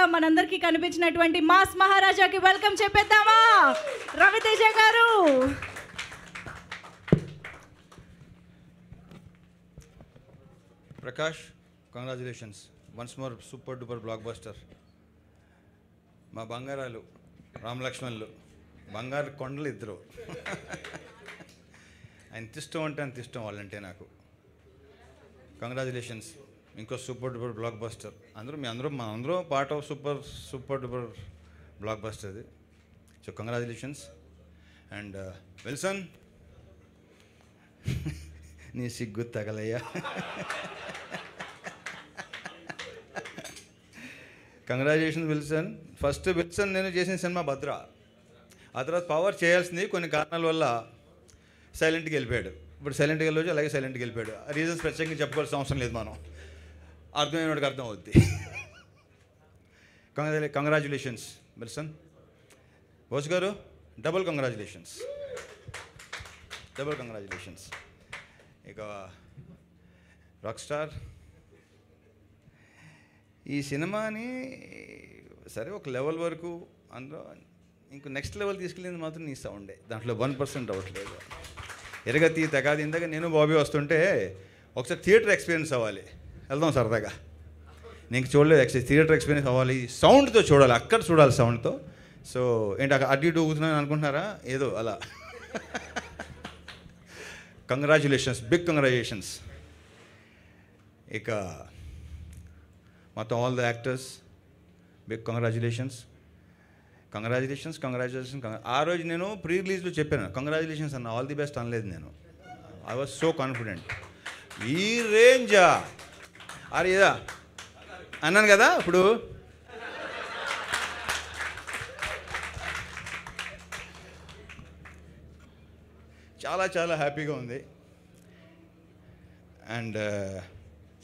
గా మనందరికీ కనిపించినటువంటి మాస్ మహారాజాకి వెల్కమ్ చెప్పేద్దామా? రవితేజ గారు. Prakash congratulations once more super duper blockbuster మా బంగారాలు రామలక్ష్మణులు బంగారు కొండలు ఇద్దరు. ఆయన తిష్టం అంటే అంత ఇష్టం వాళ్ళంటే నాకు. కంగ్రాచులేషన్స్ ఇంకో సూపర్ డూపర్ బ్లాక్ బస్టర్. అందరూ మీ అందరూ మా అందరూ part of super super duper blockbuster అది. సో కంగ్రాచులేషన్స్ అండ్ విల్సన్ నీ సిగ్గు తగలయ్యా. కంగ్రాచులేషన్స్ విల్సన్ ఫస్ట్ విల్సన్ నేను చేసిన సినిమా భద్ర. ఆ తర్వాత పవర్ చేయాల్సింది కొన్ని కారణాల వల్ల సైలెంట్కి వెళ్ళిపోయాడు. ఇప్పుడు సైలెంట్కి వెళ్ళొచ్చు అలాగే సైలెంట్కి వెళ్ళిపోయాడు. ఆ రీజన్స్ ప్రత్యేకంగా చెప్పుకోవాల్సిన అవసరం లేదు మనం. అర్థమైనవాడికి అర్థం అవుద్ది కంగ్రాచులేషన్స్ మెల్సన్. బోస్ గారు డబుల్ కంగ్రాచులేషన్స్. Double congratulations. ఇక రాక్ స్టార్. ఈ సినిమాని సరే ఒక లెవెల్ వరకు అందులో ఇంకో నెక్స్ట్ లెవెల్ తీసుకెళ్ళింది మాత్రం నీ సౌండే. దాంట్లో వన్ పర్సెంట్ డౌట్ లేదు. ఎరగతి తగాది ఇందాక నేను బాబీ వస్తుంటే ఒకసారి థియేటర్ ఎక్స్పీరియన్స్ అవ్వాలి. వెళ్దాం సరదాగా. నీకు చూడలేదు యాక్చువల్లీ థియేటర్ ఎక్స్పీరియన్స్ అవ్వాలి. సౌండ్తో చూడాలి అక్కడ చూడాలి సౌండ్తో సో ఏంటి అక్కడ అటు ఇటు ఊగుతున్నాను అనుకుంటున్నారా? ఏదో అలా. కంగ్రాచులేషన్స్ బిగ్ కంగ్రాచులేషన్స్ ఇక మొత్తం all the actors big congratulations congratulations congratulations ఆ రోజు నేను ప్రీ రిలీజ్లో చెప్పాను కంగ్రాచులేషన్స్ అన్న ఆల్ ది బెస్ట్ అనలేదు నేను. ఐ వాజ్ సో కాన్ఫిడెంట్ ఈ రేంజా! అరే ఏదో అన్నాను కదా ఇప్పుడు. చాలా చాలా హ్యాపీగా ఉంది. అండ్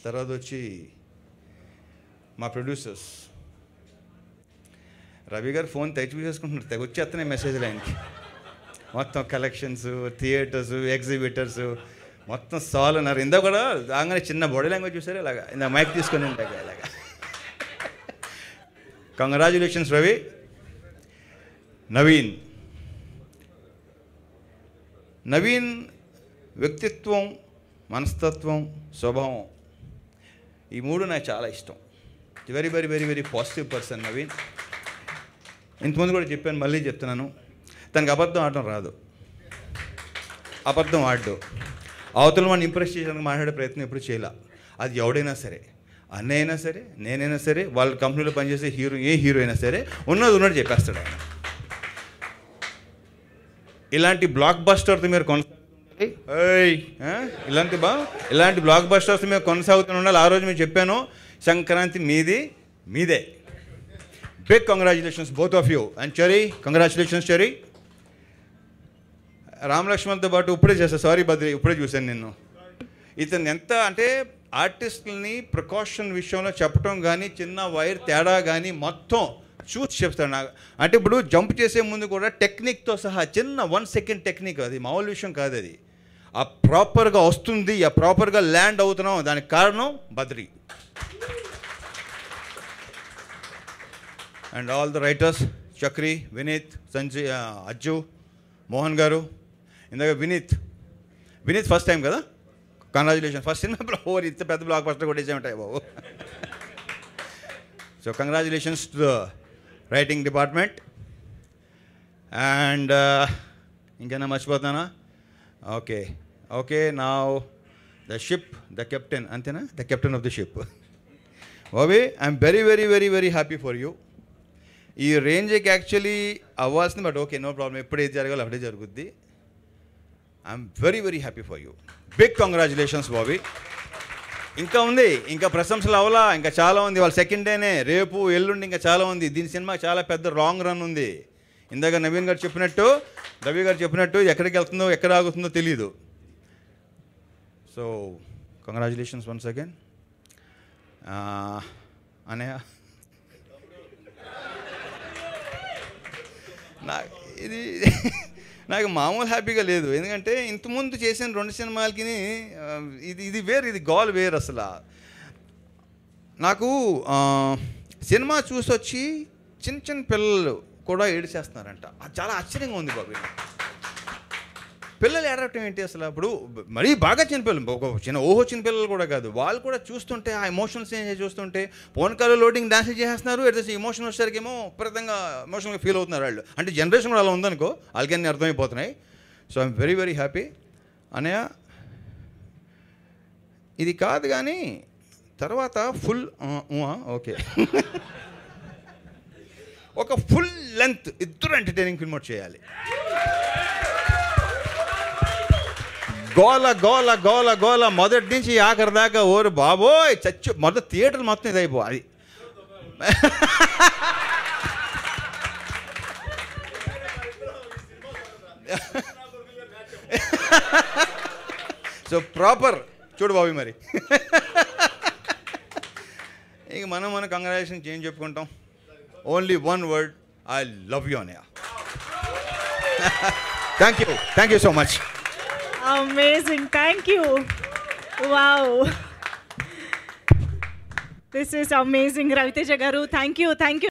తర్వాత వచ్చి మా ప్రొడ్యూసర్స్. రవి గారు ఫోన్ తెచ్చి చేసుకుంటున్నారు తెగ వచ్చేస్తున్నాయి మెసేజ్లు ఆయనకి మొత్తం కలెక్షన్స్ థియేటర్స్ ఎగ్జిబిటర్స్. మొత్తం సాల్ అన్నారు. ఇందా కూడా రాగానే చిన్న బాడీ లాంగ్వేజ్ చూసారు ఇలాగా. ఇందా మైక్ తీసుకొని ఉంటాయి ఇలాగా కంగ్రాచులేషన్స్ రవి నవీన్ నవీన్ వ్యక్తిత్వం మనస్తత్వం స్వభావం ఈ మూడు నాకు చాలా ఇష్టం. Very very very very positive person Naveen ఇంతకుముందు కూడా చెప్పాను మళ్ళీ చెప్తున్నాను. తనకు అబద్ధం ఆడటం రాదు. అబద్ధం ఆడు అవతల వాడిని ఇంప్రెస్ చేయడానికి మాట్లాడే ప్రయత్నం ఎప్పుడు చేయాల. అది ఎవడైనా సరే. అన్నయ్య అయినా సరే నేనైనా సరే వాళ్ళ కంపెనీలో పనిచేసే హీరో ఏ హీరో అయినా సరే ఉన్నది ఉన్నట్టు చెప్పేస్తాడు ఆయన. ఇలాంటి బ్లాక్ బస్టర్తో మీరు కొనసాగుతుండాలి? ఇలాంటి బా ఇలాంటి బ్లాక్ బస్టర్స్ మేము కొనసాగుతూ ఉండాలి. ఆ రోజు మేము చెప్పాను సంక్రాంతి మీది మీదే. Big congratulations both of you and Cherry congratulations Cherry Ram లక్ష్మణ్తో పాటు ఇప్పుడే చేస్తా సారీ బద్రి ఇప్పుడే చూశాను నిన్ను. ఇతను ఎంత అంటే ఆర్టిస్టులని ప్రికాషన్ విషయంలో చెప్పడం కానీ చిన్న వైర్ తేడా కానీ మొత్తం చూసి చెప్తాడు నాకు. అంటే ఇప్పుడు జంప్ చేసే ముందు కూడా టెక్నిక్తో సహా చిన్న వన్ సెకండ్ టెక్నిక్ అది. మామూలు విషయం కాదు అది. ఆ ప్రాపర్గా వస్తుంది ఆ ప్రాపర్గా ల్యాండ్ అవుతున్నాం. దానికి కారణం Badri. And all the writers Chakri Vineeth Sanjay Ajju Mohan గారు ఇందాక వినీత్ వినీత్ ఫస్ట్ టైం కదా? కంగ్రాచులేషన్ ఫస్ట్ సినిమా ఓవర్ ఇంత పెద్ద బ్లాక్ బస్టర్ కొట్టేసామంటాయి బాబు. So congratulations to the writing department and ఇంకేనా మర్చిపోతానా ఓకే ఓకే నా ద షిప్ ద కెప్టెన్ అంతేనా? The captain of the ship Bobby I'm very very very very happy for you ఈ రేంజ్కి actually అవ్వాల్సింది బట్ ఓకే నో ప్రాబ్లం ఎప్పుడైతే జరగాలో అప్పుడే జరుగుద్ది. I'm very very happy for you big congratulations Bobby ఇంకా ఉంది ఇంకా ప్రశంసలు అవలా ఇంకా చాలా ఉంది. వాళ్ళ సెకండ్ డేనే రేపు ఎల్లుండి ఇంకా చాలా ఉంది. దీని సినిమా చాలా పెద్ద రాంగ్ రన్ ఉంది. ఇందాక నవీన్ గారు చెప్పినట్టు రవి గారు చెప్పినట్టు ఎక్కడికి వెళ్తుందో ఎక్కడ ఆగుతుందో తెలియదు సో కంగ్రాచులేషన్స్ వన్స్ అగైన్ అనే నా ఇది నాకు మామూలు హ్యాపీగా లేదు. ఎందుకంటే ఇంతకుముందు చేసిన రెండు సినిమాలకి ఇది ఇది వేరు ఇది గోల్ వేరు అసలు. నాకు సినిమా చూసొచ్చి చిన్న చిన్న పిల్లలు కూడా ఏడిచేస్తున్నారంట. అది చాలా ఆశ్చర్యంగా ఉంది బాబు పిల్లలు ఏడవటం ఏంటి అసలు? అప్పుడు మరీ బాగా చిన్న పిల్లలు. ఒక చిన్న ఊహ వచ్చిన పిల్లలు కూడా కాదు. వాళ్ళు కూడా చూస్తుంటే ఆ ఎమోషన్స్ చూస్తుంటే ఫోన్ కాల్ లోడింగ్ డాన్స్ చేసేస్తున్నారు. ఎట్ ద ఎమోషన్ వచ్చేసరికి ఏమో విపరీతంగా ఎమోషనల్గా ఫీల్ అవుతున్నారు వాళ్ళు. అంటే జనరేషన్ కూడా అలా ఉందనుకో వాళ్ళకన్నీ అర్థమైపోతున్నాయి. So I'm very very happy Anaya ఇది కాదు కానీ తర్వాత ఫుల్ ఓకే. ఒక ఫుల్ లెంత్ ఇద్దరు ఎంటర్టైనింగ్ ఫిల్మ్ చేయాలి. గోల గోల గోల గోల. మొదటి నుంచి ఆఖరి దాకా ఓరు బాబోయ్ చచ్చు మొదటి థియేటర్ మొత్తం ఇదైపో అది. So proper. చూడు బాబు మరి. ఇక మనం మన కంగ్రాచులేషన్ ఏం చెప్పుకుంటాం? Only one word I love you Anaya thank you thank you so much Amazing. Thank you. Wow. This is amazing, Raviteja Garu. Thank you. Thank you.